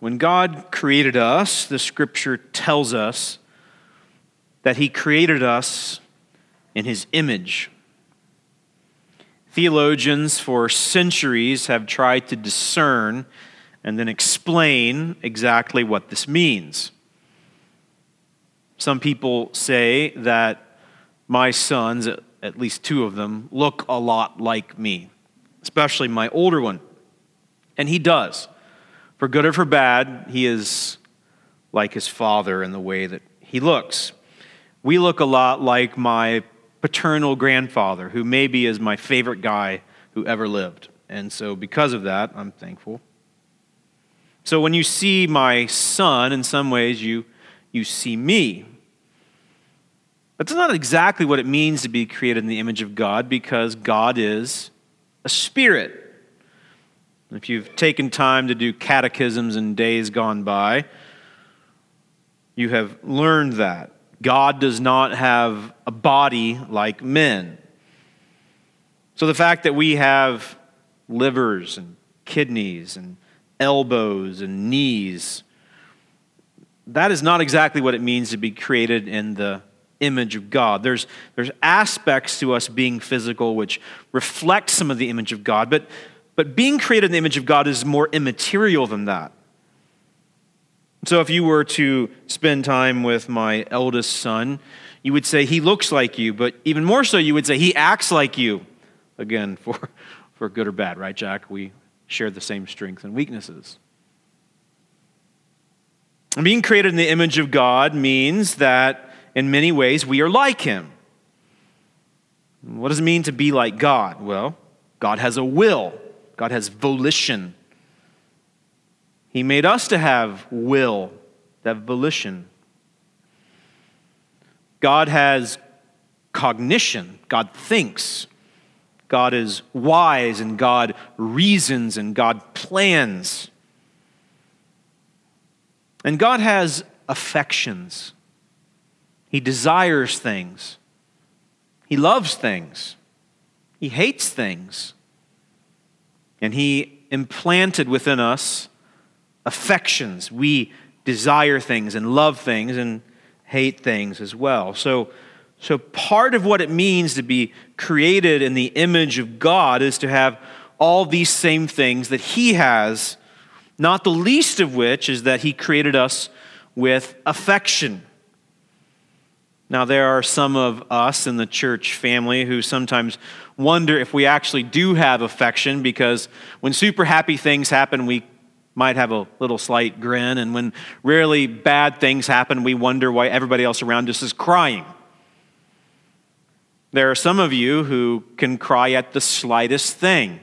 when God created us, the scripture tells us that he created us in his image. Theologians for centuries have tried to discern and then explain exactly what this means. Some people say that my sons, at least two of them, look a lot like me, especially my older one. And he does. For good or for bad, he is like his father in the way that he looks. We look a lot like my paternal grandfather, who maybe is my favorite guy who ever lived. And so, because of that, I'm thankful. So, when you see my son, in some ways, you, you see me. That's not exactly what it means to be created in the image of God because God is a spirit. If you've taken time to do catechisms in days gone by, you have learned that. God does not have a body like men. So the fact that we have livers and kidneys and elbows and knees, that is not exactly what it means to be created in the image of God. There's, there's aspects to us being physical which reflect some of the image of God, but but being created in the image of God is more immaterial than that. So if you were to spend time with my eldest son, you would say he looks like you, but even more so, you would say he acts like you. Again, for, for good or bad, right, Jack? We share the same strengths and weaknesses. And being created in the image of God means that in many ways we are like him. What does it mean to be like God? Well, God has a will. God has volition. He made us to have will, to have volition. God has cognition. God thinks. God is wise and God reasons and God plans. And God has affections. He desires things. He loves things. He hates things. And He implanted within us affections. We desire things and love things and hate things as well. So, so part of what it means to be created in the image of God is to have all these same things that He has, not the least of which is that He created us with affection. Now, there are some of us in the church family who sometimes wonder if we actually do have affection because when super happy things happen, we might have a little slight grin, and when really bad things happen, we wonder why everybody else around us is crying. There are some of you who can cry at the slightest thing,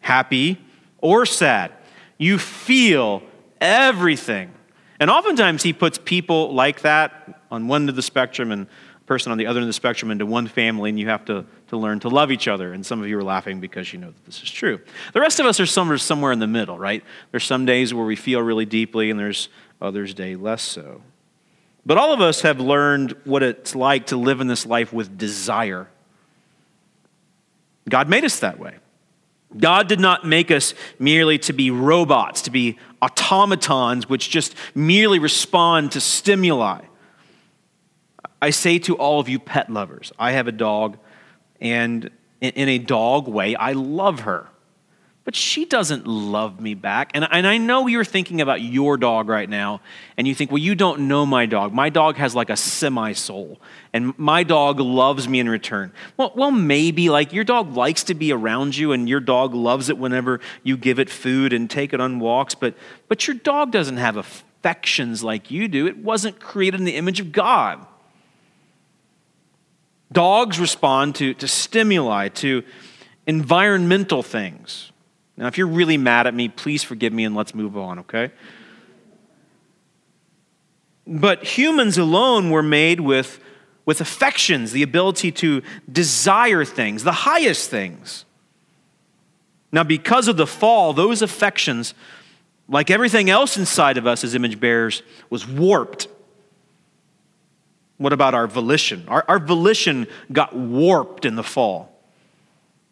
happy or sad. You feel everything. And oftentimes, he puts people like that on one end of the spectrum and a person on the other end of the spectrum into one family, and you have to, to learn to love each other. And some of you are laughing because you know that this is true. The rest of us are somewhere, somewhere in the middle, right? There's some days where we feel really deeply, and there's others day less so. But all of us have learned what it's like to live in this life with desire. God made us that way. God did not make us merely to be robots, to be automatons which just merely respond to stimuli. I say to all of you pet lovers, I have a dog, and in a dog way, I love her. But she doesn't love me back. And, and I know you're thinking about your dog right now, and you think, well, you don't know my dog. My dog has like a semi soul, and my dog loves me in return. Well, well, maybe, like your dog likes to be around you, and your dog loves it whenever you give it food and take it on walks, but, but your dog doesn't have affections like you do. It wasn't created in the image of God. Dogs respond to, to stimuli, to environmental things. Now, if you're really mad at me, please forgive me and let's move on, okay? But humans alone were made with, with affections, the ability to desire things, the highest things. Now, because of the fall, those affections, like everything else inside of us as image bearers, was warped. What about our volition? Our, our volition got warped in the fall.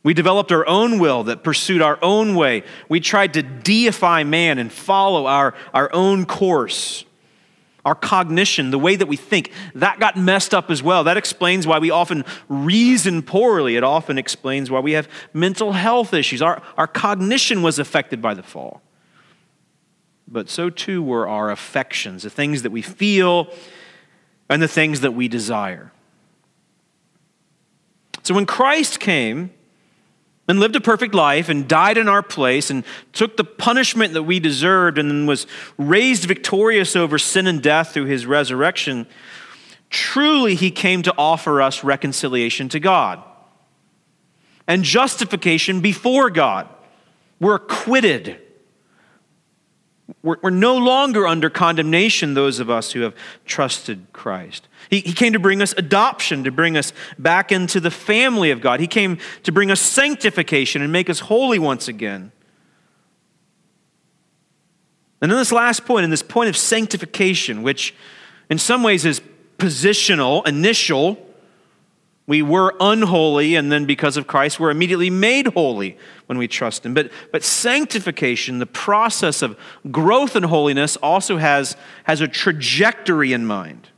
We developed our own will that pursued our own way. We tried to deify man and follow our, our own course. Our cognition, the way that we think, that got messed up as well. That explains why we often reason poorly. It often explains why we have mental health issues. Our, our cognition was affected by the fall. But so too were our affections, the things that we feel and the things that we desire. So when Christ came, and lived a perfect life and died in our place and took the punishment that we deserved and was raised victorious over sin and death through his resurrection, truly he came to offer us reconciliation to God and justification before God. We're acquitted. We're, we're no longer under condemnation, those of us who have trusted Christ. He, he came to bring us adoption, to bring us back into the family of God. He came to bring us sanctification and make us holy once again. And then this last point, in this point of sanctification, which in some ways is positional, initial, we were unholy, and then because of Christ, we're immediately made holy when we trust Him. But, but sanctification, the process of growth in holiness, also has, has a trajectory in mind.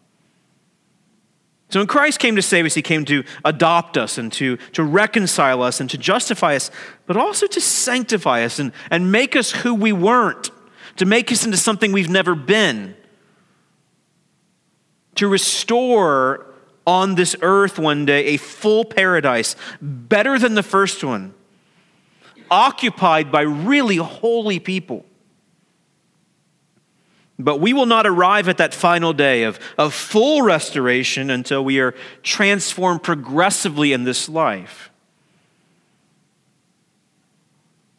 So when Christ came to save us, he came to adopt us and to, to reconcile us and to justify us, but also to sanctify us and, and make us who we weren't, to make us into something we've never been, to restore on this earth one day a full paradise, better than the first one, occupied by really holy people. But we will not arrive at that final day of, of full restoration until we are transformed progressively in this life.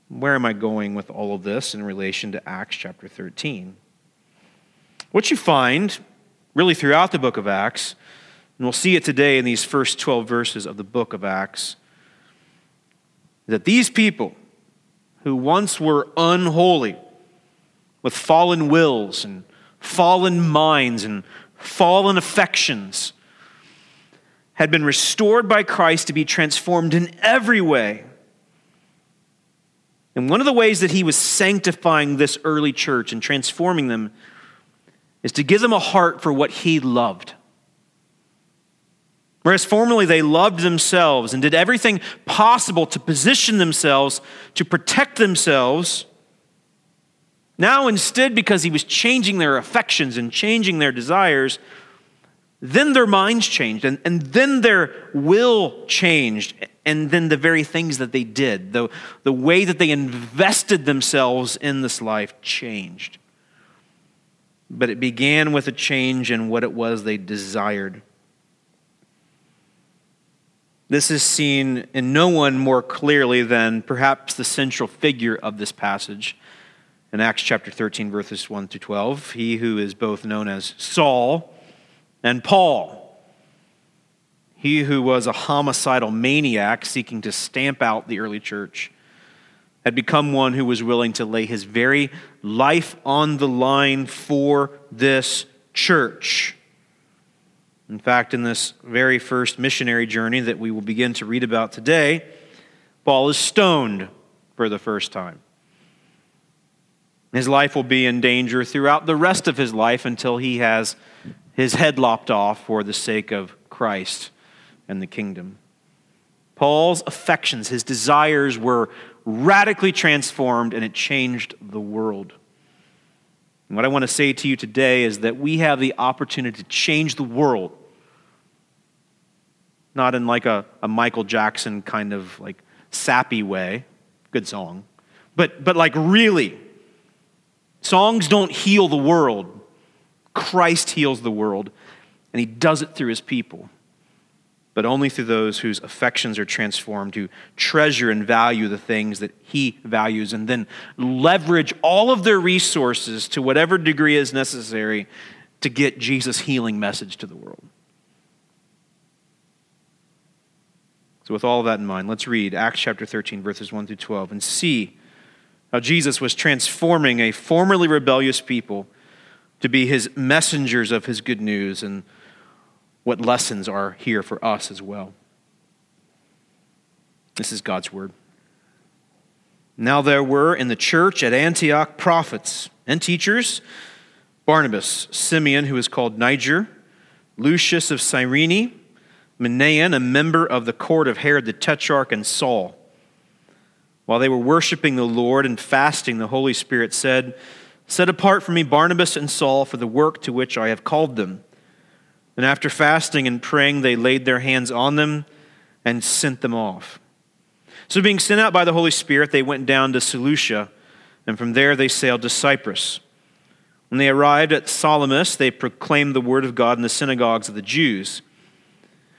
Where am I going with all of this in relation to Acts chapter 13? What you find really throughout the book of Acts, and we'll see it today in these first 12 verses of the book of Acts, that these people who once were unholy, with fallen wills and fallen minds and fallen affections, had been restored by Christ to be transformed in every way. And one of the ways that he was sanctifying this early church and transforming them is to give them a heart for what he loved. Whereas formerly they loved themselves and did everything possible to position themselves, to protect themselves, now, instead, because he was changing their affections and changing their desires, then their minds changed, and, and then their will changed, and then the very things that they did, the, the way that they invested themselves in this life changed. But it began with a change in what it was they desired. This is seen in no one more clearly than perhaps the central figure of this passage in Acts chapter 13, verses 1 to 12, he who is both known as Saul and Paul, he who was a homicidal maniac seeking to stamp out the early church, had become one who was willing to lay his very life on the line for this church. In fact, in this very first missionary journey that we will begin to read about today, Paul is stoned for the first time. His life will be in danger throughout the rest of his life until he has his head lopped off for the sake of Christ and the kingdom. Paul's affections, his desires were radically transformed and it changed the world. And what I want to say to you today is that we have the opportunity to change the world. Not in like a, a Michael Jackson kind of like sappy way, good song, but, but like really Songs don't heal the world. Christ heals the world, and he does it through his people, but only through those whose affections are transformed, who treasure and value the things that he values, and then leverage all of their resources to whatever degree is necessary to get Jesus' healing message to the world. So, with all that in mind, let's read Acts chapter 13, verses 1 through 12, and see how Jesus was transforming a formerly rebellious people to be his messengers of his good news, and what lessons are here for us as well. This is God's word. Now there were in the church at Antioch prophets and teachers Barnabas, Simeon, who is called Niger, Lucius of Cyrene, Manaen, a member of the court of Herod the Tetrarch, and Saul. While they were worshiping the Lord and fasting, the Holy Spirit said, Set apart for me Barnabas and Saul for the work to which I have called them. And after fasting and praying, they laid their hands on them and sent them off. So, being sent out by the Holy Spirit, they went down to Seleucia, and from there they sailed to Cyprus. When they arrived at Salamis, they proclaimed the word of God in the synagogues of the Jews.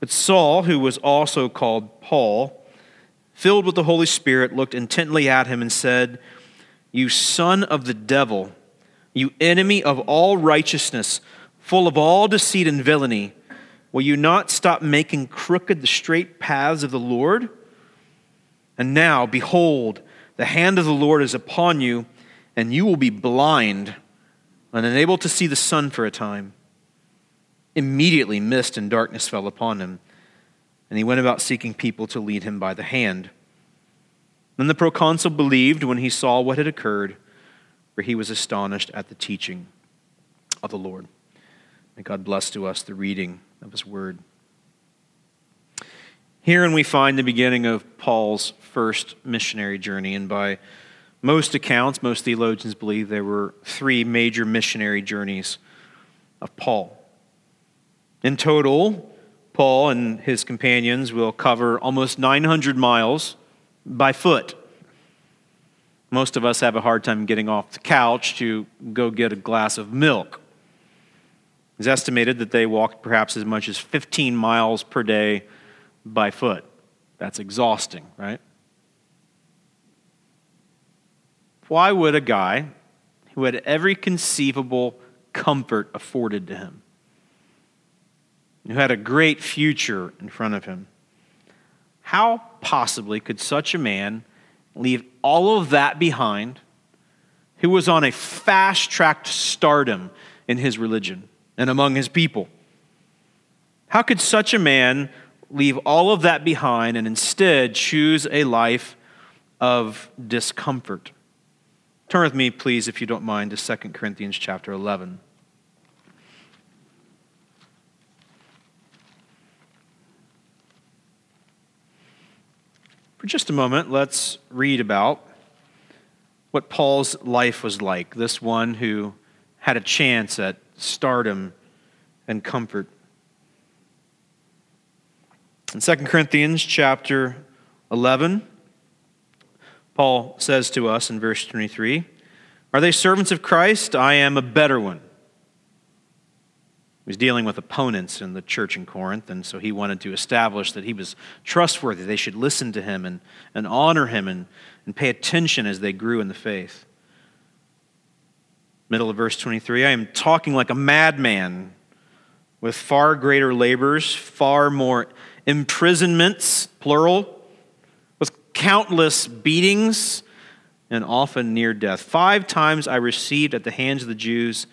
But Saul, who was also called Paul, filled with the Holy Spirit, looked intently at him and said, You son of the devil, you enemy of all righteousness, full of all deceit and villainy, will you not stop making crooked the straight paths of the Lord? And now, behold, the hand of the Lord is upon you and you will be blind and unable to see the sun for a time. Immediately, mist and darkness fell upon him, and he went about seeking people to lead him by the hand. Then the proconsul believed when he saw what had occurred, for he was astonished at the teaching of the Lord. May God bless to us the reading of his word. Herein we find the beginning of Paul's first missionary journey, and by most accounts, most theologians believe there were three major missionary journeys of Paul. In total, Paul and his companions will cover almost 900 miles by foot. Most of us have a hard time getting off the couch to go get a glass of milk. It's estimated that they walked perhaps as much as 15 miles per day by foot. That's exhausting, right? Why would a guy who had every conceivable comfort afforded to him, who had a great future in front of him, how possibly could such a man leave all of that behind who was on a fast track to stardom in his religion and among his people? How could such a man leave all of that behind and instead choose a life of discomfort? Turn with me, please, if you don't mind, to 2 Corinthians chapter 11. For just a moment, let's read about what Paul's life was like, this one who had a chance at stardom and comfort. In 2 Corinthians chapter 11, Paul says to us in verse 23 Are they servants of Christ? I am a better one. He was dealing with opponents in the church in Corinth, and so he wanted to establish that he was trustworthy. They should listen to him and, and honor him and, and pay attention as they grew in the faith. Middle of verse 23 I am talking like a madman with far greater labors, far more imprisonments, plural with countless beatings, and often near death. Five times I received at the hands of the Jews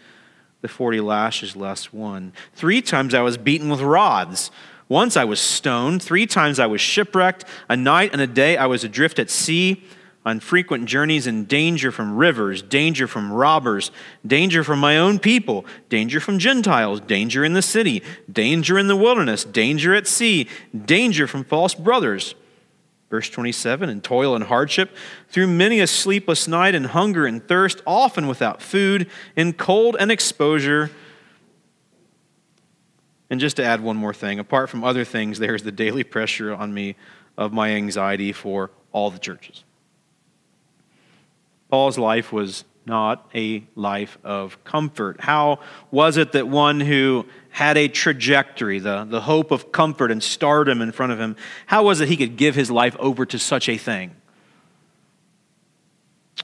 the 40 lashes less one. Three times I was beaten with rods. Once I was stoned. Three times I was shipwrecked. A night and a day I was adrift at sea on frequent journeys in danger from rivers, danger from robbers, danger from my own people, danger from Gentiles, danger in the city, danger in the wilderness, danger at sea, danger from false brothers Verse 27 In toil and hardship, through many a sleepless night, and hunger and thirst, often without food, in cold and exposure. And just to add one more thing, apart from other things, there's the daily pressure on me of my anxiety for all the churches. Paul's life was not a life of comfort. How was it that one who had a trajectory, the, the hope of comfort and stardom in front of him, how was it he could give his life over to such a thing?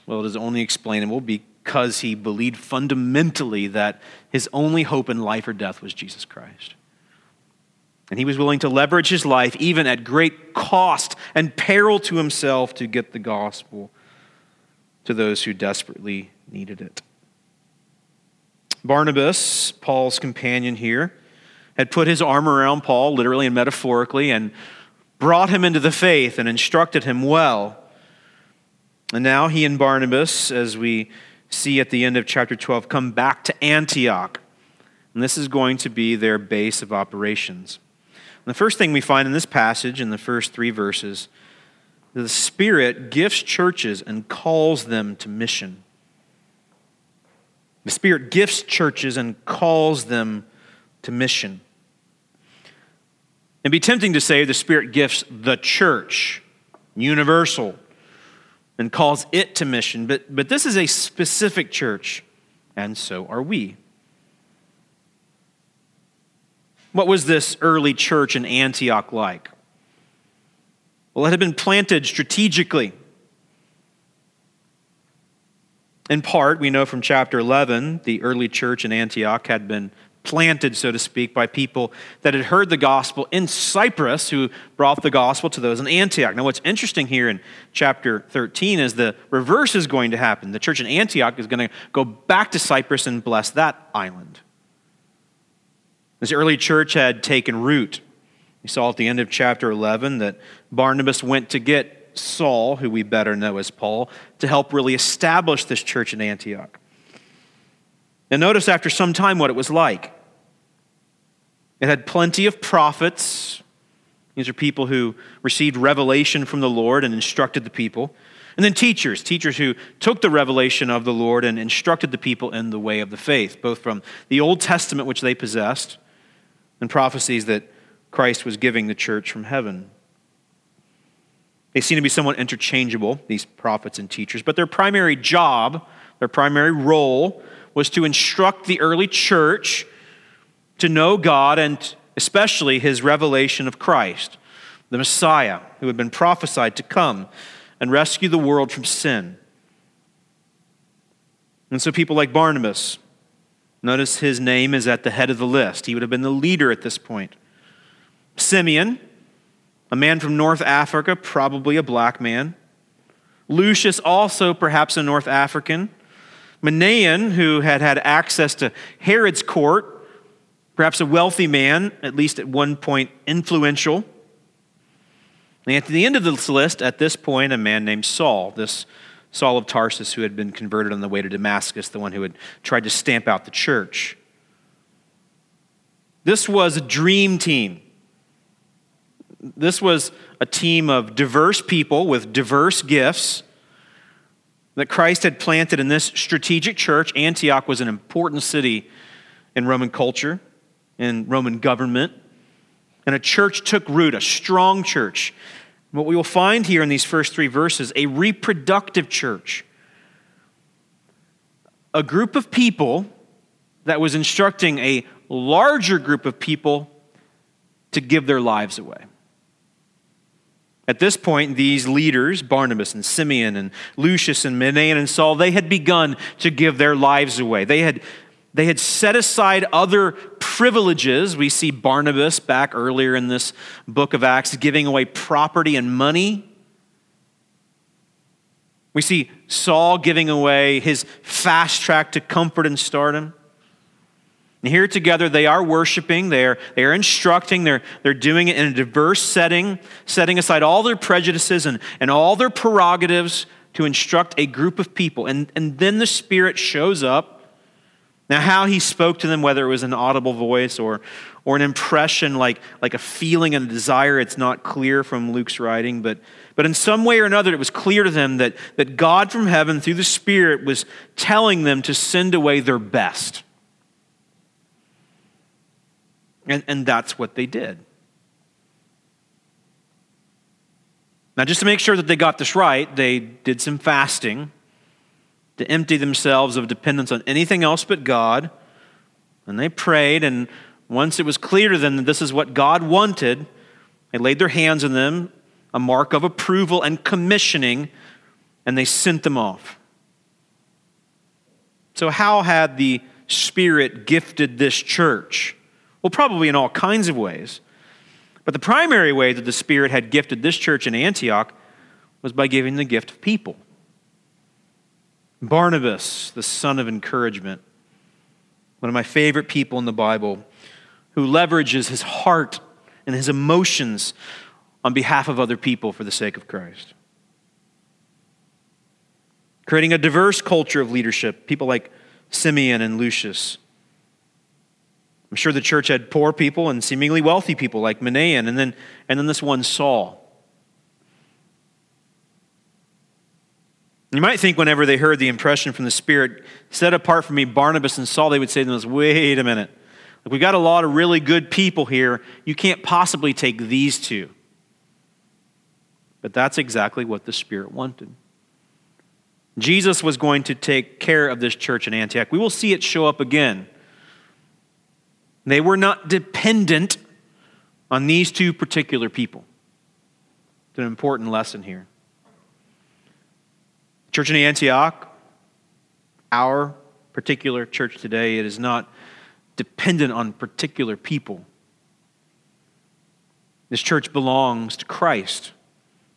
Well, it is only explainable because he believed fundamentally that his only hope in life or death was Jesus Christ. And he was willing to leverage his life, even at great cost and peril to himself, to get the gospel to those who desperately needed it. Barnabas, Paul's companion here, had put his arm around Paul, literally and metaphorically, and brought him into the faith and instructed him well. And now he and Barnabas, as we see at the end of chapter 12, come back to Antioch. And this is going to be their base of operations. And the first thing we find in this passage, in the first three verses, the Spirit gifts churches and calls them to mission. The Spirit gifts churches and calls them to mission. It'd be tempting to say the Spirit gifts the church, universal, and calls it to mission, but, but this is a specific church, and so are we. What was this early church in Antioch like? Well, it had been planted strategically. In part, we know from chapter 11, the early church in Antioch had been planted, so to speak, by people that had heard the gospel in Cyprus who brought the gospel to those in Antioch. Now, what's interesting here in chapter 13 is the reverse is going to happen. The church in Antioch is going to go back to Cyprus and bless that island. This early church had taken root. You saw at the end of chapter 11 that Barnabas went to get Saul, who we better know as Paul, to help really establish this church in Antioch. And notice after some time what it was like. It had plenty of prophets. These are people who received revelation from the Lord and instructed the people. And then teachers, teachers who took the revelation of the Lord and instructed the people in the way of the faith, both from the Old Testament, which they possessed, and prophecies that Christ was giving the church from heaven. They seem to be somewhat interchangeable, these prophets and teachers, but their primary job, their primary role, was to instruct the early church to know God and especially his revelation of Christ, the Messiah who had been prophesied to come and rescue the world from sin. And so people like Barnabas, Notice his name is at the head of the list. He would have been the leader at this point. Simeon, a man from North Africa, probably a black man. Lucius, also perhaps a North African. Manaen, who had had access to Herod's court, perhaps a wealthy man, at least at one point influential. And at the end of this list, at this point, a man named Saul, this Saul of Tarsus, who had been converted on the way to Damascus, the one who had tried to stamp out the church. This was a dream team. This was a team of diverse people with diverse gifts that Christ had planted in this strategic church. Antioch was an important city in Roman culture, in Roman government. And a church took root, a strong church. What we will find here in these first three verses a reproductive church, a group of people that was instructing a larger group of people to give their lives away. At this point, these leaders, Barnabas and Simeon and Lucius and Manaen and Saul, they had begun to give their lives away. They had they had set aside other privileges. We see Barnabas back earlier in this book of Acts giving away property and money. We see Saul giving away his fast track to comfort and stardom. And here together they are worshiping, they are, they are instructing, they're, they're doing it in a diverse setting, setting aside all their prejudices and, and all their prerogatives to instruct a group of people. And, and then the Spirit shows up now, how he spoke to them, whether it was an audible voice or, or an impression like, like a feeling and a desire, it's not clear from Luke's writing, but, but in some way or another, it was clear to them that, that God from heaven, through the Spirit, was telling them to send away their best. And, and that's what they did. Now, just to make sure that they got this right, they did some fasting to empty themselves of dependence on anything else but God. And they prayed, and once it was clear to them that this is what God wanted, they laid their hands on them, a mark of approval and commissioning, and they sent them off. So, how had the Spirit gifted this church? Well, probably in all kinds of ways. But the primary way that the Spirit had gifted this church in Antioch was by giving the gift of people. Barnabas, the son of encouragement, one of my favorite people in the Bible, who leverages his heart and his emotions on behalf of other people for the sake of Christ. Creating a diverse culture of leadership, people like Simeon and Lucius. I'm sure the church had poor people and seemingly wealthy people like Manaen, and then, and then this one Saul. You might think whenever they heard the impression from the Spirit, set apart from me Barnabas and Saul, they would say to themselves, wait a minute. we got a lot of really good people here. You can't possibly take these two. But that's exactly what the Spirit wanted. Jesus was going to take care of this church in Antioch. We will see it show up again. They were not dependent on these two particular people. It's an important lesson here. Church in Antioch, our particular church today, it is not dependent on particular people. This church belongs to Christ,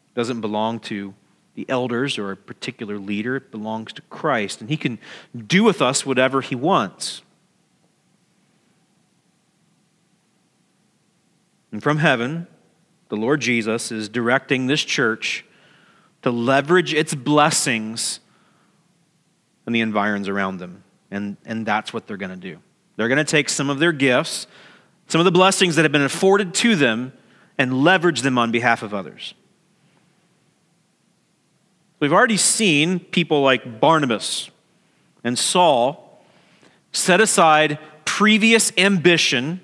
it doesn't belong to the elders or a particular leader. It belongs to Christ, and He can do with us whatever He wants. And from heaven, the Lord Jesus is directing this church to leverage its blessings and the environs around them. And, and that's what they're going to do. They're going to take some of their gifts, some of the blessings that have been afforded to them, and leverage them on behalf of others. We've already seen people like Barnabas and Saul set aside previous ambition,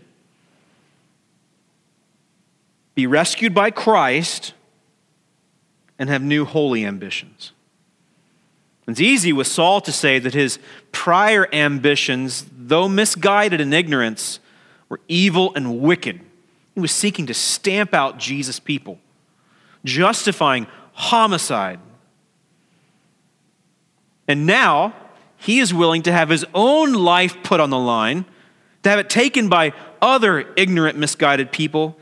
be rescued by Christ, and have new holy ambitions. It's easy with Saul to say that his prior ambitions, though misguided in ignorance, were evil and wicked. He was seeking to stamp out Jesus' people, justifying homicide. And now he is willing to have his own life put on the line, to have it taken by other ignorant, misguided people,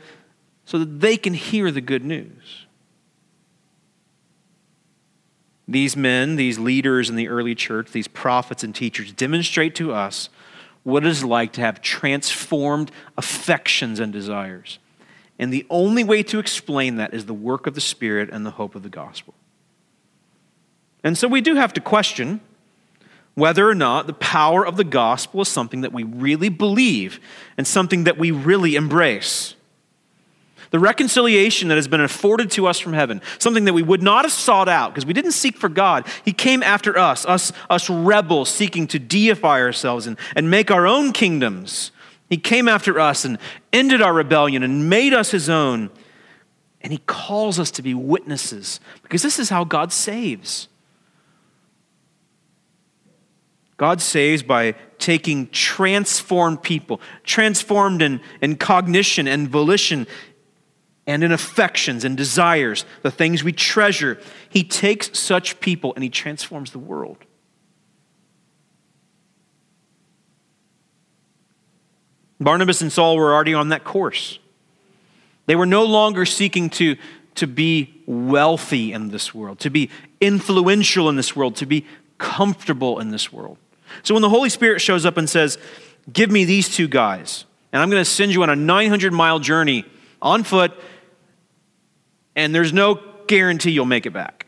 so that they can hear the good news. These men, these leaders in the early church, these prophets and teachers demonstrate to us what it is like to have transformed affections and desires. And the only way to explain that is the work of the Spirit and the hope of the gospel. And so we do have to question whether or not the power of the gospel is something that we really believe and something that we really embrace the reconciliation that has been afforded to us from heaven, something that we would not have sought out because we didn't seek for God. He came after us, us, us rebels seeking to deify ourselves and, and make our own kingdoms. He came after us and ended our rebellion and made us his own. And he calls us to be witnesses because this is how God saves. God saves by taking transformed people, transformed in, in cognition and volition, and in affections and desires, the things we treasure. He takes such people and he transforms the world. Barnabas and Saul were already on that course. They were no longer seeking to, to be wealthy in this world, to be influential in this world, to be comfortable in this world. So when the Holy Spirit shows up and says, Give me these two guys, and I'm going to send you on a 900 mile journey on foot and there's no guarantee you'll make it back.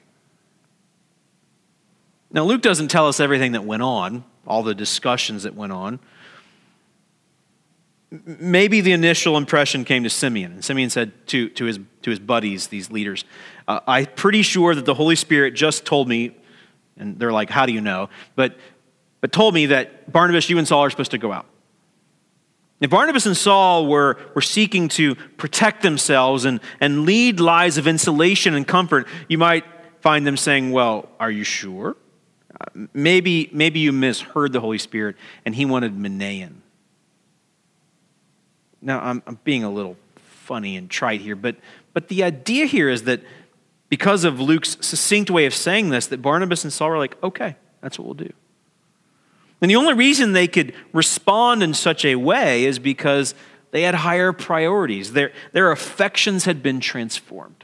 Now, Luke doesn't tell us everything that went on, all the discussions that went on. Maybe the initial impression came to Simeon. And Simeon said to, to, his, to his buddies, these leaders, uh, I'm pretty sure that the Holy Spirit just told me, and they're like, How do you know? But, but told me that Barnabas, you and Saul are supposed to go out. If Barnabas and Saul were, were seeking to protect themselves and, and lead lives of insulation and comfort, you might find them saying, Well, are you sure? Uh, maybe, maybe you misheard the Holy Spirit and he wanted Manaen. Now, I'm, I'm being a little funny and trite here, but, but the idea here is that because of Luke's succinct way of saying this, that Barnabas and Saul were like, okay, that's what we'll do. And the only reason they could respond in such a way is because they had higher priorities. Their, their affections had been transformed.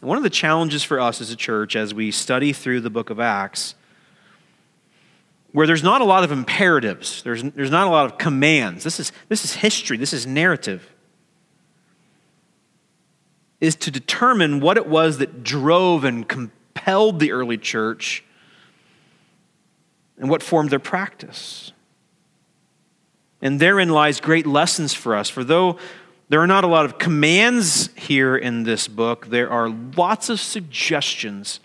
One of the challenges for us as a church as we study through the book of Acts, where there's not a lot of imperatives, there's, there's not a lot of commands, this is, this is history, this is narrative, is to determine what it was that drove and compelled the early church and what formed their practice. And therein lies great lessons for us. For though there are not a lot of commands here in this book, there are lots of suggestions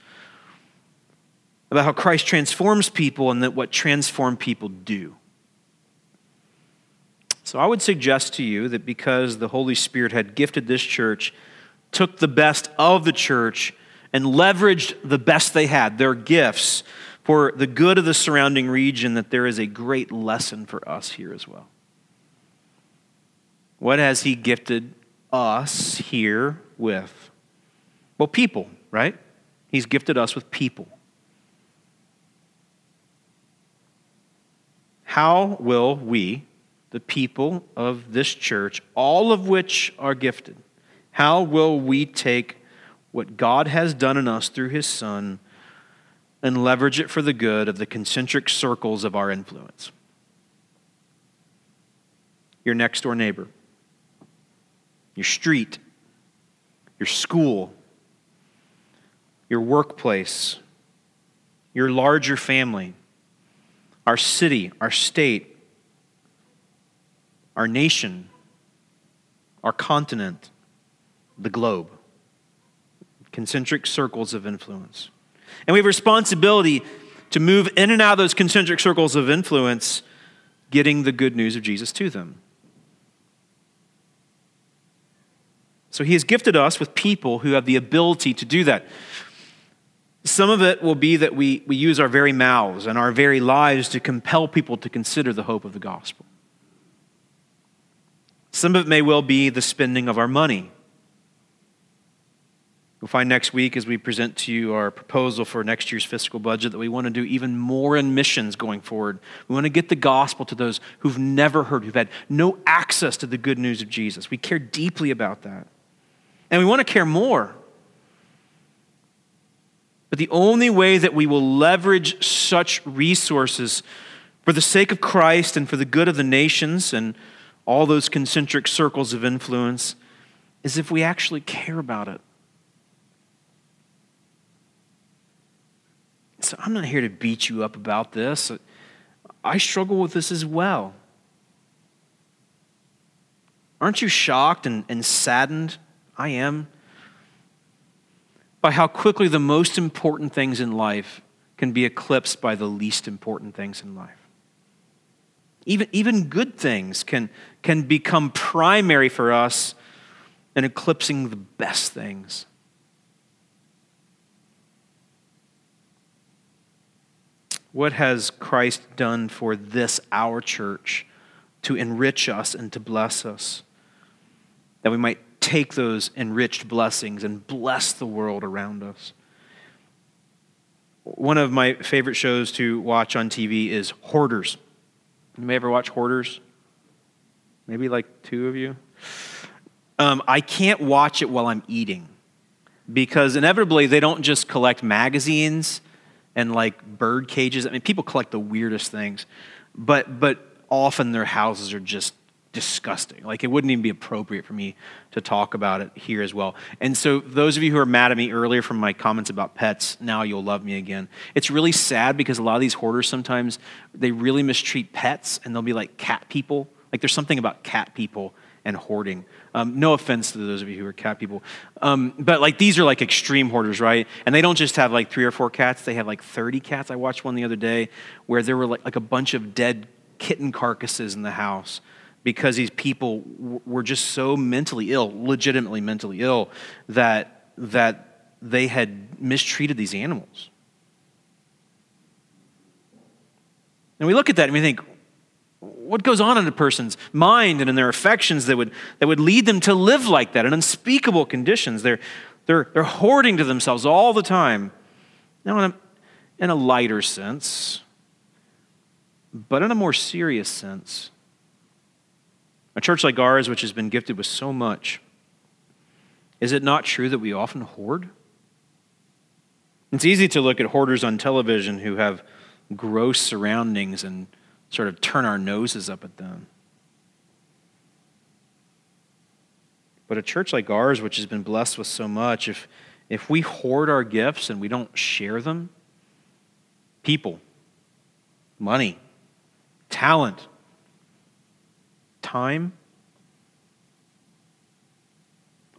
about how Christ transforms people and that what transformed people do. So I would suggest to you that because the Holy Spirit had gifted this church, took the best of the church, and leveraged the best they had, their gifts, for the good of the surrounding region, that there is a great lesson for us here as well. What has He gifted us here with? Well, people, right? He's gifted us with people. How will we, the people of this church, all of which are gifted, how will we take what God has done in us through His Son? and leverage it for the good of the concentric circles of our influence. Your next door neighbor, your street, your school, your workplace, your larger family, our city, our state, our nation, our continent, the globe. Concentric circles of influence. And we have responsibility to move in and out of those concentric circles of influence, getting the good news of Jesus to them. So he has gifted us with people who have the ability to do that. Some of it will be that we, we use our very mouths and our very lives to compel people to consider the hope of the gospel. Some of it may well be the spending of our money You'll find next week as we present to you our proposal for next year's fiscal budget that we want to do even more in missions going forward. We want to get the gospel to those who've never heard, who've had no access to the good news of Jesus. We care deeply about that. And we want to care more. But the only way that we will leverage such resources for the sake of Christ and for the good of the nations and all those concentric circles of influence is if we actually care about it. So I'm not here to beat you up about this. I struggle with this as well. Aren't you shocked and, and saddened? I am. By how quickly the most important things in life can be eclipsed by the least important things in life. Even, even good things can, can become primary for us in eclipsing the best things. What has Christ done for this, our church, to enrich us and to bless us? That we might take those enriched blessings and bless the world around us. One of my favorite shows to watch on TV is Hoarders. You may ever watch Hoarders? Maybe like two of you. Um, I can't watch it while I'm eating because inevitably they don't just collect magazines and like bird cages. I mean, people collect the weirdest things, but but often their houses are just disgusting. Like it wouldn't even be appropriate for me to talk about it here as well. And so those of you who are mad at me earlier from my comments about pets, now you'll love me again. It's really sad because a lot of these hoarders sometimes they really mistreat pets and they'll be like cat people. Like there's something about cat people and hoarding. Um, no offense to those of you who are cat people. Um, but like these are like extreme hoarders, right? And they don't just have like three or four cats, they have like 30 cats. I watched one the other day where there were like, like a bunch of dead kitten carcasses in the house because these people w- were just so mentally ill, legitimately mentally ill, that, that they had mistreated these animals. And we look at that and we think, what goes on in a person's mind and in their affections that would, that would lead them to live like that in unspeakable conditions? They're, they're, they're hoarding to themselves all the time. Now, in a lighter sense, but in a more serious sense. A church like ours, which has been gifted with so much, is it not true that we often hoard? It's easy to look at hoarders on television who have gross surroundings and sort of turn our noses up at them. But a church like ours, which has been blessed with so much, if, if we hoard our gifts and we don't share them, people, money, talent, time,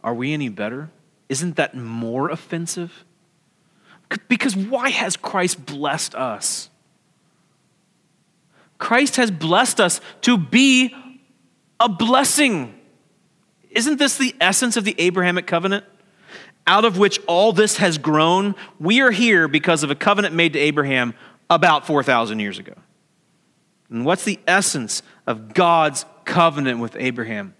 are we any better? Isn't that more offensive? Because why has Christ blessed us? Christ has blessed us to be a blessing. Isn't this the essence of the Abrahamic covenant? Out of which all this has grown. We are here because of a covenant made to Abraham about 4,000 years ago. And what's the essence of God's covenant with Abraham?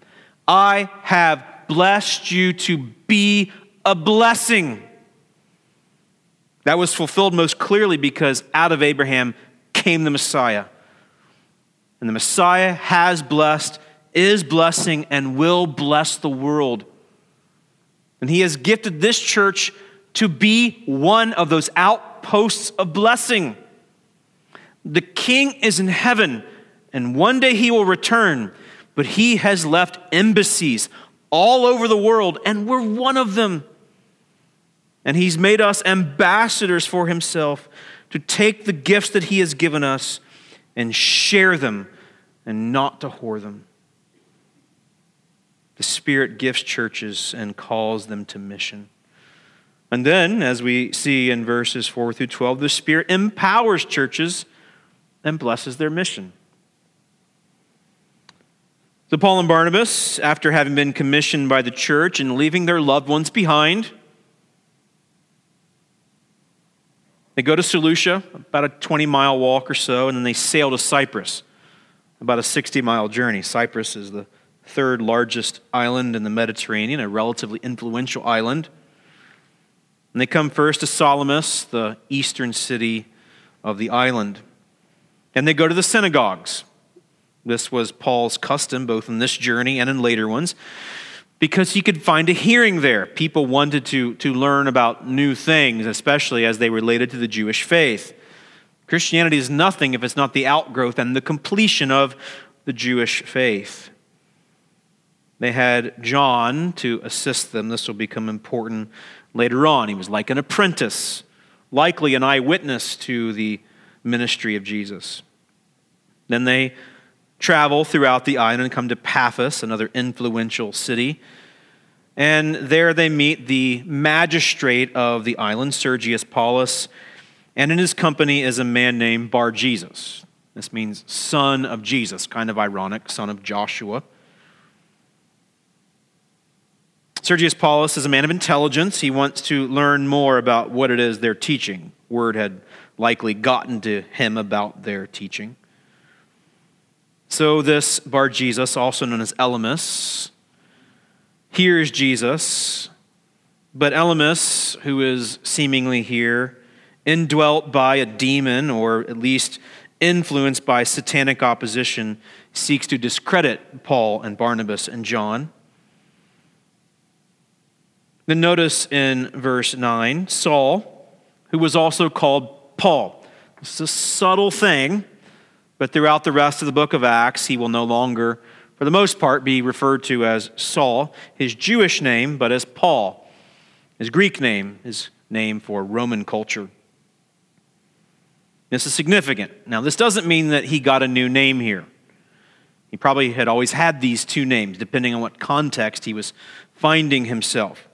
I have blessed you to be a blessing. That was fulfilled most clearly because out of Abraham came the Messiah. And the Messiah has blessed, is blessing, and will bless the world. And he has gifted this church to be one of those outposts of blessing. The king is in heaven, and one day he will return, but he has left embassies all over the world, and we're one of them. And he's made us ambassadors for himself to take the gifts that he has given us and share them and not to hoard them. The Spirit gifts churches and calls them to mission. And then, as we see in verses 4 through 12, the Spirit empowers churches and blesses their mission. So, Paul and Barnabas, after having been commissioned by the church and leaving their loved ones behind, They go to Seleucia, about a 20 mile walk or so, and then they sail to Cyprus, about a 60 mile journey. Cyprus is the third largest island in the Mediterranean, a relatively influential island. And they come first to Salamis, the eastern city of the island. And they go to the synagogues. This was Paul's custom, both in this journey and in later ones because he could find a hearing there. People wanted to, to learn about new things, especially as they related to the Jewish faith. Christianity is nothing if it's not the outgrowth and the completion of the Jewish faith. They had John to assist them. This will become important later on. He was like an apprentice, likely an eyewitness to the ministry of Jesus. Then they travel throughout the island and come to Paphos, another influential city. And there they meet the magistrate of the island, Sergius Paulus, and in his company is a man named Bar Jesus. This means son of Jesus, kind of ironic, son of Joshua. Sergius Paulus is a man of intelligence. He wants to learn more about what it is they're teaching. Word had likely gotten to him about their teaching. So, this Bar Jesus, also known as Elymas, hears Jesus, but Elymas, who is seemingly here, indwelt by a demon, or at least influenced by satanic opposition, seeks to discredit Paul and Barnabas and John. Then notice in verse 9 Saul, who was also called Paul. This is a subtle thing but throughout the rest of the book of Acts, he will no longer, for the most part, be referred to as Saul, his Jewish name, but as Paul, his Greek name, his name for Roman culture. This is significant. Now, this doesn't mean that he got a new name here. He probably had always had these two names, depending on what context he was finding himself.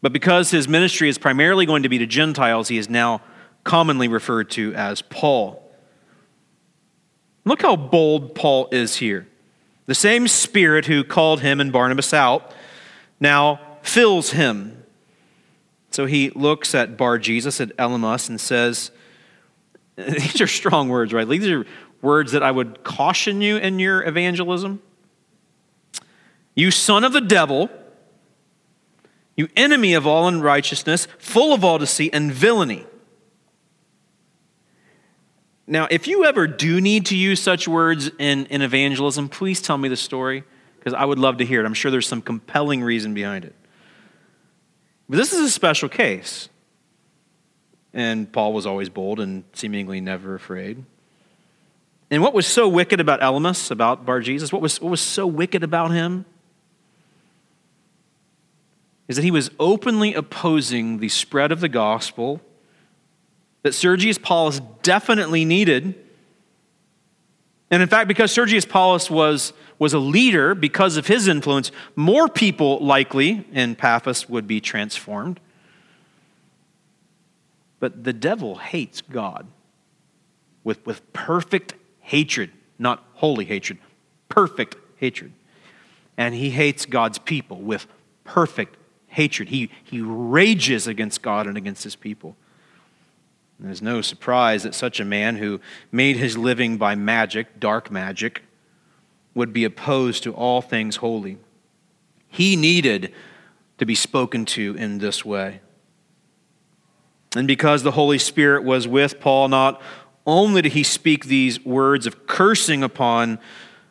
But because his ministry is primarily going to be to Gentiles, he is now commonly referred to as Paul. Look how bold Paul is here. The same Spirit who called him and Barnabas out now fills him. So he looks at Bar Jesus, at Elymas, and says, These are strong words, right? These are words that I would caution you in your evangelism. You son of the devil, you enemy of all unrighteousness, full of all deceit and villainy. Now, if you ever do need to use such words in, in evangelism, please tell me the story because I would love to hear it. I'm sure there's some compelling reason behind it. But this is a special case. And Paul was always bold and seemingly never afraid. And what was so wicked about Elymas, about Bar Jesus, what was, what was so wicked about him? Is that he was openly opposing the spread of the gospel that Sergius Paulus definitely needed. And in fact, because Sergius Paulus was, was a leader, because of his influence, more people likely in Paphos would be transformed. But the devil hates God with, with perfect hatred, not holy hatred, perfect hatred. And he hates God's people with perfect hatred. He, he rages against God and against his people. There's no surprise that such a man who made his living by magic, dark magic, would be opposed to all things holy. He needed to be spoken to in this way. And because the Holy Spirit was with Paul, not only did he speak these words of cursing upon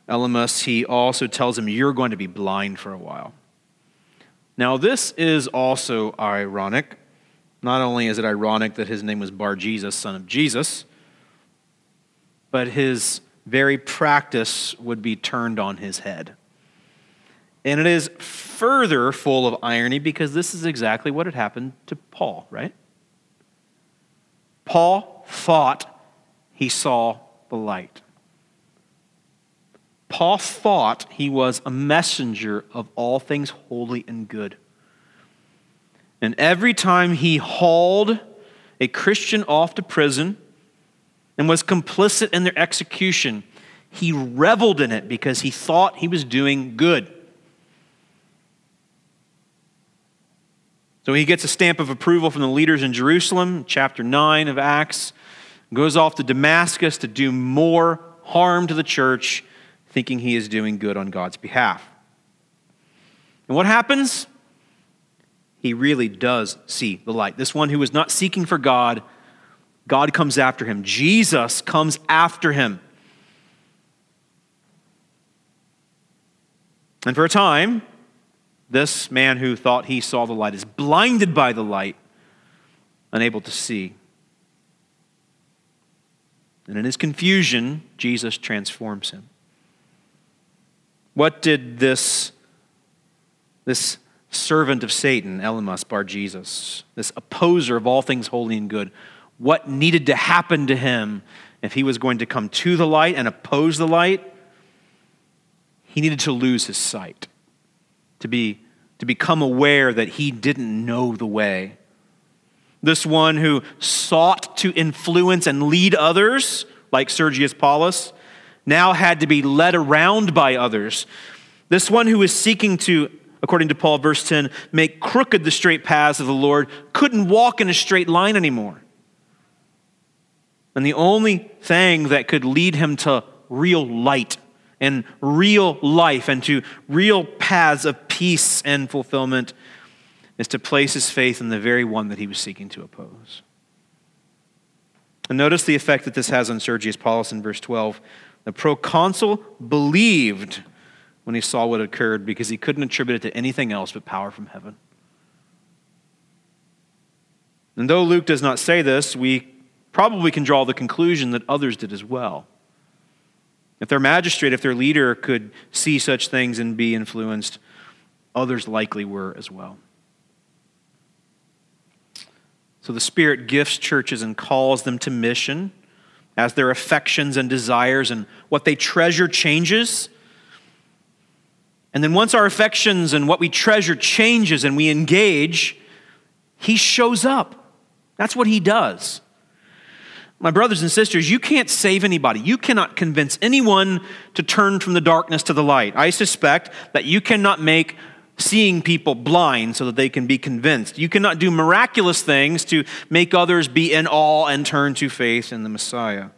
Elymas, he also tells him, You're going to be blind for a while. Now, this is also ironic. Not only is it ironic that his name was Bar Jesus, son of Jesus, but his very practice would be turned on his head. And it is further full of irony because this is exactly what had happened to Paul, right? Paul thought he saw the light. Paul thought he was a messenger of all things holy and good. And every time he hauled a Christian off to prison and was complicit in their execution, he reveled in it because he thought he was doing good. So he gets a stamp of approval from the leaders in Jerusalem, chapter 9 of Acts, goes off to Damascus to do more harm to the church, thinking he is doing good on God's behalf. And what happens? He really does see the light. This one who was not seeking for God, God comes after him. Jesus comes after him. And for a time, this man who thought he saw the light is blinded by the light, unable to see. And in his confusion, Jesus transforms him. What did this, this servant of Satan, Elymas Bar Jesus, this opposer of all things holy and good, what needed to happen to him if he was going to come to the light and oppose the light? He needed to lose his sight, to, be, to become aware that he didn't know the way. This one who sought to influence and lead others, like Sergius Paulus, now had to be led around by others. This one who was seeking to according to Paul, verse 10, make crooked the straight paths of the Lord, couldn't walk in a straight line anymore. And the only thing that could lead him to real light and real life and to real paths of peace and fulfillment is to place his faith in the very one that he was seeking to oppose. And notice the effect that this has on Sergius Paulus in verse 12. The proconsul believed when he saw what occurred because he couldn't attribute it to anything else but power from heaven. And though Luke does not say this, we probably can draw the conclusion that others did as well. If their magistrate, if their leader could see such things and be influenced, others likely were as well. So the Spirit gifts churches and calls them to mission as their affections and desires and what they treasure changes and then once our affections and what we treasure changes and we engage, he shows up. That's what he does. My brothers and sisters, you can't save anybody. You cannot convince anyone to turn from the darkness to the light. I suspect that you cannot make seeing people blind so that they can be convinced. You cannot do miraculous things to make others be in awe and turn to faith in the Messiah.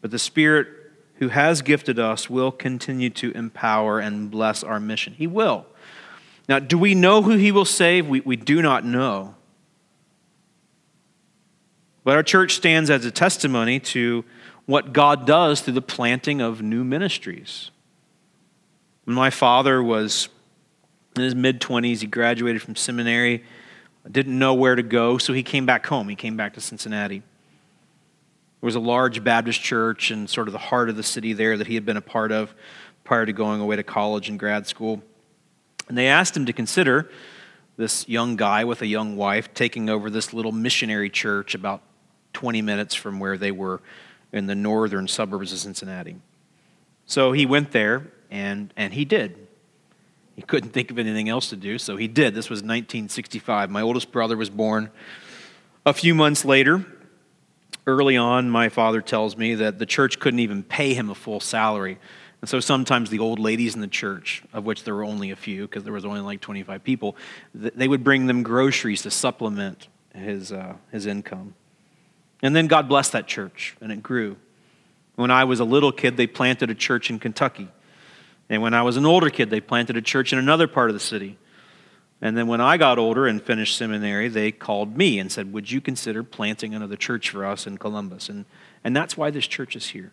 But the Spirit who has gifted us will continue to empower and bless our mission. He will. Now, do we know who he will save? We, we do not know. But our church stands as a testimony to what God does through the planting of new ministries. When my father was in his mid 20s, he graduated from seminary, didn't know where to go, so he came back home. He came back to Cincinnati. There was a large Baptist church in sort of the heart of the city there that he had been a part of prior to going away to college and grad school. And they asked him to consider this young guy with a young wife taking over this little missionary church about 20 minutes from where they were in the northern suburbs of Cincinnati. So he went there, and, and he did. He couldn't think of anything else to do, so he did. This was 1965. My oldest brother was born a few months later. Early on, my father tells me that the church couldn't even pay him a full salary. And so sometimes the old ladies in the church, of which there were only a few, because there was only like 25 people, they would bring them groceries to supplement his, uh, his income. And then God blessed that church, and it grew. When I was a little kid, they planted a church in Kentucky. And when I was an older kid, they planted a church in another part of the city. And then when I got older and finished seminary, they called me and said, Would you consider planting another church for us in Columbus? And, and that's why this church is here.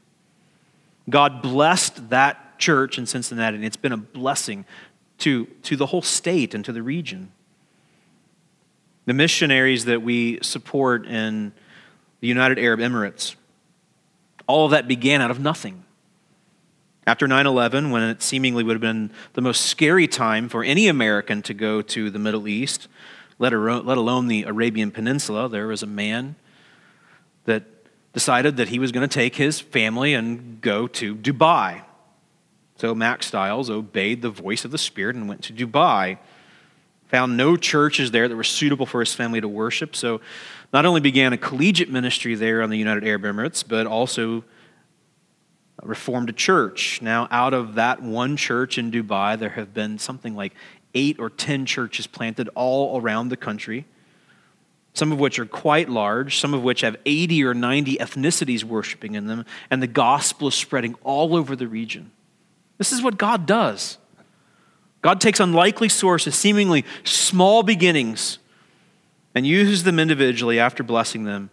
God blessed that church in Cincinnati, and it's been a blessing to, to the whole state and to the region. The missionaries that we support in the United Arab Emirates, all of that began out of nothing. After 9 11, when it seemingly would have been the most scary time for any American to go to the Middle East, let alone the Arabian Peninsula, there was a man that decided that he was going to take his family and go to Dubai. So Mack Stiles obeyed the voice of the Spirit and went to Dubai. Found no churches there that were suitable for his family to worship. So not only began a collegiate ministry there on the United Arab Emirates, but also reformed a church. Now, out of that one church in Dubai, there have been something like eight or ten churches planted all around the country, some of which are quite large, some of which have 80 or 90 ethnicities worshiping in them, and the gospel is spreading all over the region. This is what God does. God takes unlikely sources, seemingly small beginnings, and uses them individually after blessing them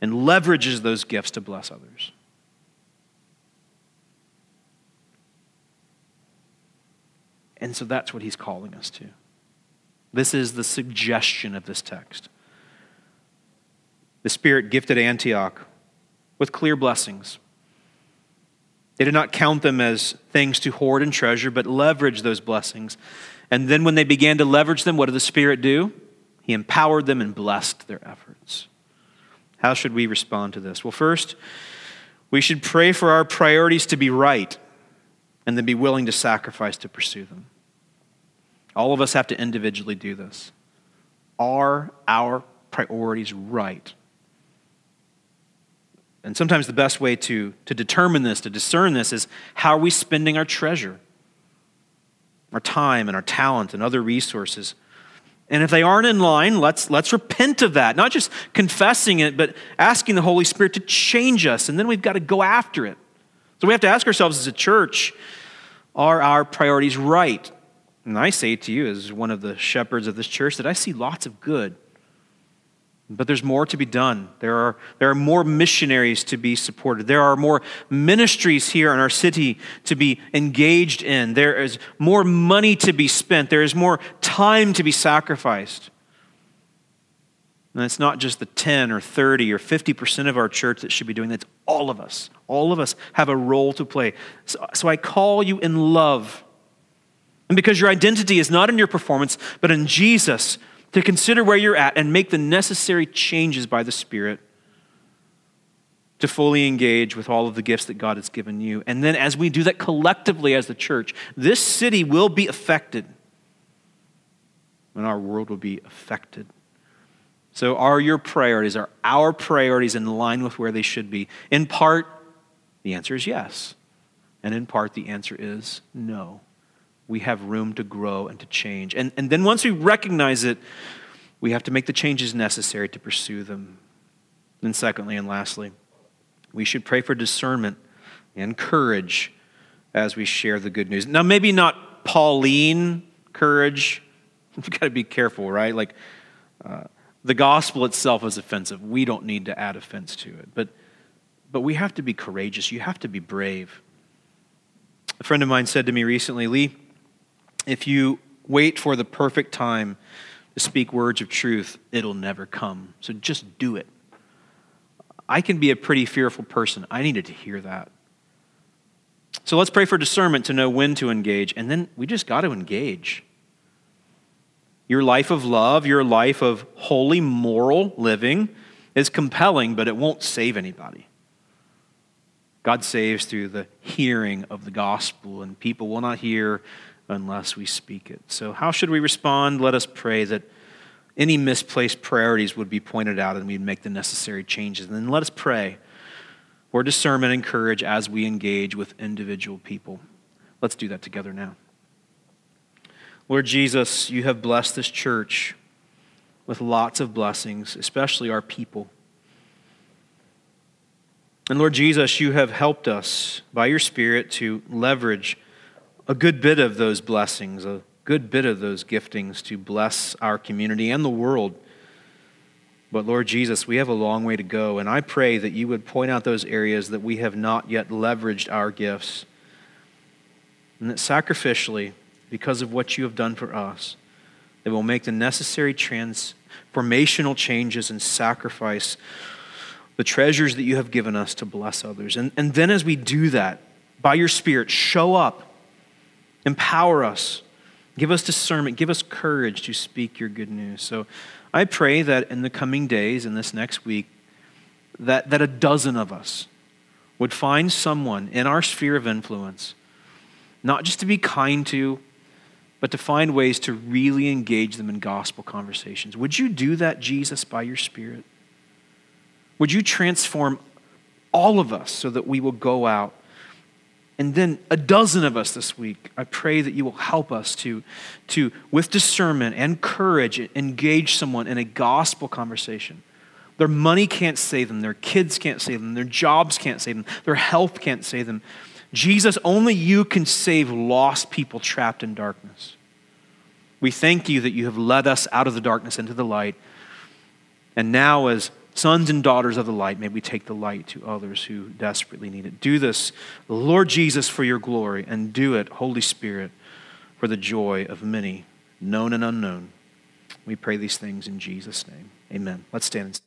and leverages those gifts to bless others. And so that's what he's calling us to. This is the suggestion of this text. The Spirit gifted Antioch with clear blessings. They did not count them as things to hoard and treasure, but leverage those blessings. And then when they began to leverage them, what did the Spirit do? He empowered them and blessed their efforts. How should we respond to this? Well, first, we should pray for our priorities to be right and then be willing to sacrifice to pursue them. All of us have to individually do this. Are our priorities right? And sometimes the best way to, to determine this, to discern this, is how are we spending our treasure, our time and our talent and other resources? And if they aren't in line, let's, let's repent of that. Not just confessing it, but asking the Holy Spirit to change us. And then we've got to go after it. So we have to ask ourselves as a church are our priorities right? And I say to you, as one of the shepherds of this church, that I see lots of good. But there's more to be done. There are, there are more missionaries to be supported. There are more ministries here in our city to be engaged in. There is more money to be spent. There is more time to be sacrificed. And it's not just the 10 or 30 or 50% of our church that should be doing that. It's all of us. All of us have a role to play. So, so I call you in love. And because your identity is not in your performance, but in Jesus, to consider where you're at and make the necessary changes by the Spirit to fully engage with all of the gifts that God has given you. And then, as we do that collectively as the church, this city will be affected, and our world will be affected. So, are your priorities, are our priorities in line with where they should be? In part, the answer is yes. And in part, the answer is no we have room to grow and to change. And, and then once we recognize it, we have to make the changes necessary to pursue them. And secondly and lastly, we should pray for discernment and courage as we share the good news. Now, maybe not Pauline courage. We've got to be careful, right? Like, uh, The gospel itself is offensive. We don't need to add offense to it. But, but we have to be courageous. You have to be brave. A friend of mine said to me recently, Lee, if you wait for the perfect time to speak words of truth, it'll never come. So just do it. I can be a pretty fearful person. I needed to hear that. So let's pray for discernment to know when to engage, and then we just got to engage. Your life of love, your life of holy, moral living is compelling, but it won't save anybody. God saves through the hearing of the gospel, and people will not hear unless we speak it. So, how should we respond? Let us pray that any misplaced priorities would be pointed out and we'd make the necessary changes. And then let us pray for discernment and courage as we engage with individual people. Let's do that together now. Lord Jesus, you have blessed this church with lots of blessings, especially our people. And Lord Jesus, you have helped us by your Spirit to leverage a good bit of those blessings, a good bit of those giftings to bless our community and the world. But Lord Jesus, we have a long way to go, and I pray that you would point out those areas that we have not yet leveraged our gifts. And that sacrificially, because of what you have done for us, that we'll make the necessary transformational changes and sacrifice the treasures that you have given us to bless others. And, and then as we do that, by your Spirit, show up, empower us, give us discernment, give us courage to speak your good news. So I pray that in the coming days, in this next week, that, that a dozen of us would find someone in our sphere of influence, not just to be kind to, but to find ways to really engage them in gospel conversations. Would you do that, Jesus, by your Spirit? Would you transform all of us so that we will go out and then a dozen of us this week, I pray that you will help us to, to with discernment and courage, engage someone in a gospel conversation. Their money can't save them, their kids can't save them, their jobs can't save them, their health can't save them. Jesus, only you can save lost people trapped in darkness. We thank you that you have led us out of the darkness into the light. And now, as Sons and daughters of the light, may we take the light to others who desperately need it. Do this, Lord Jesus, for your glory, and do it, Holy Spirit, for the joy of many, known and unknown. We pray these things in Jesus' name. Amen. Let's stand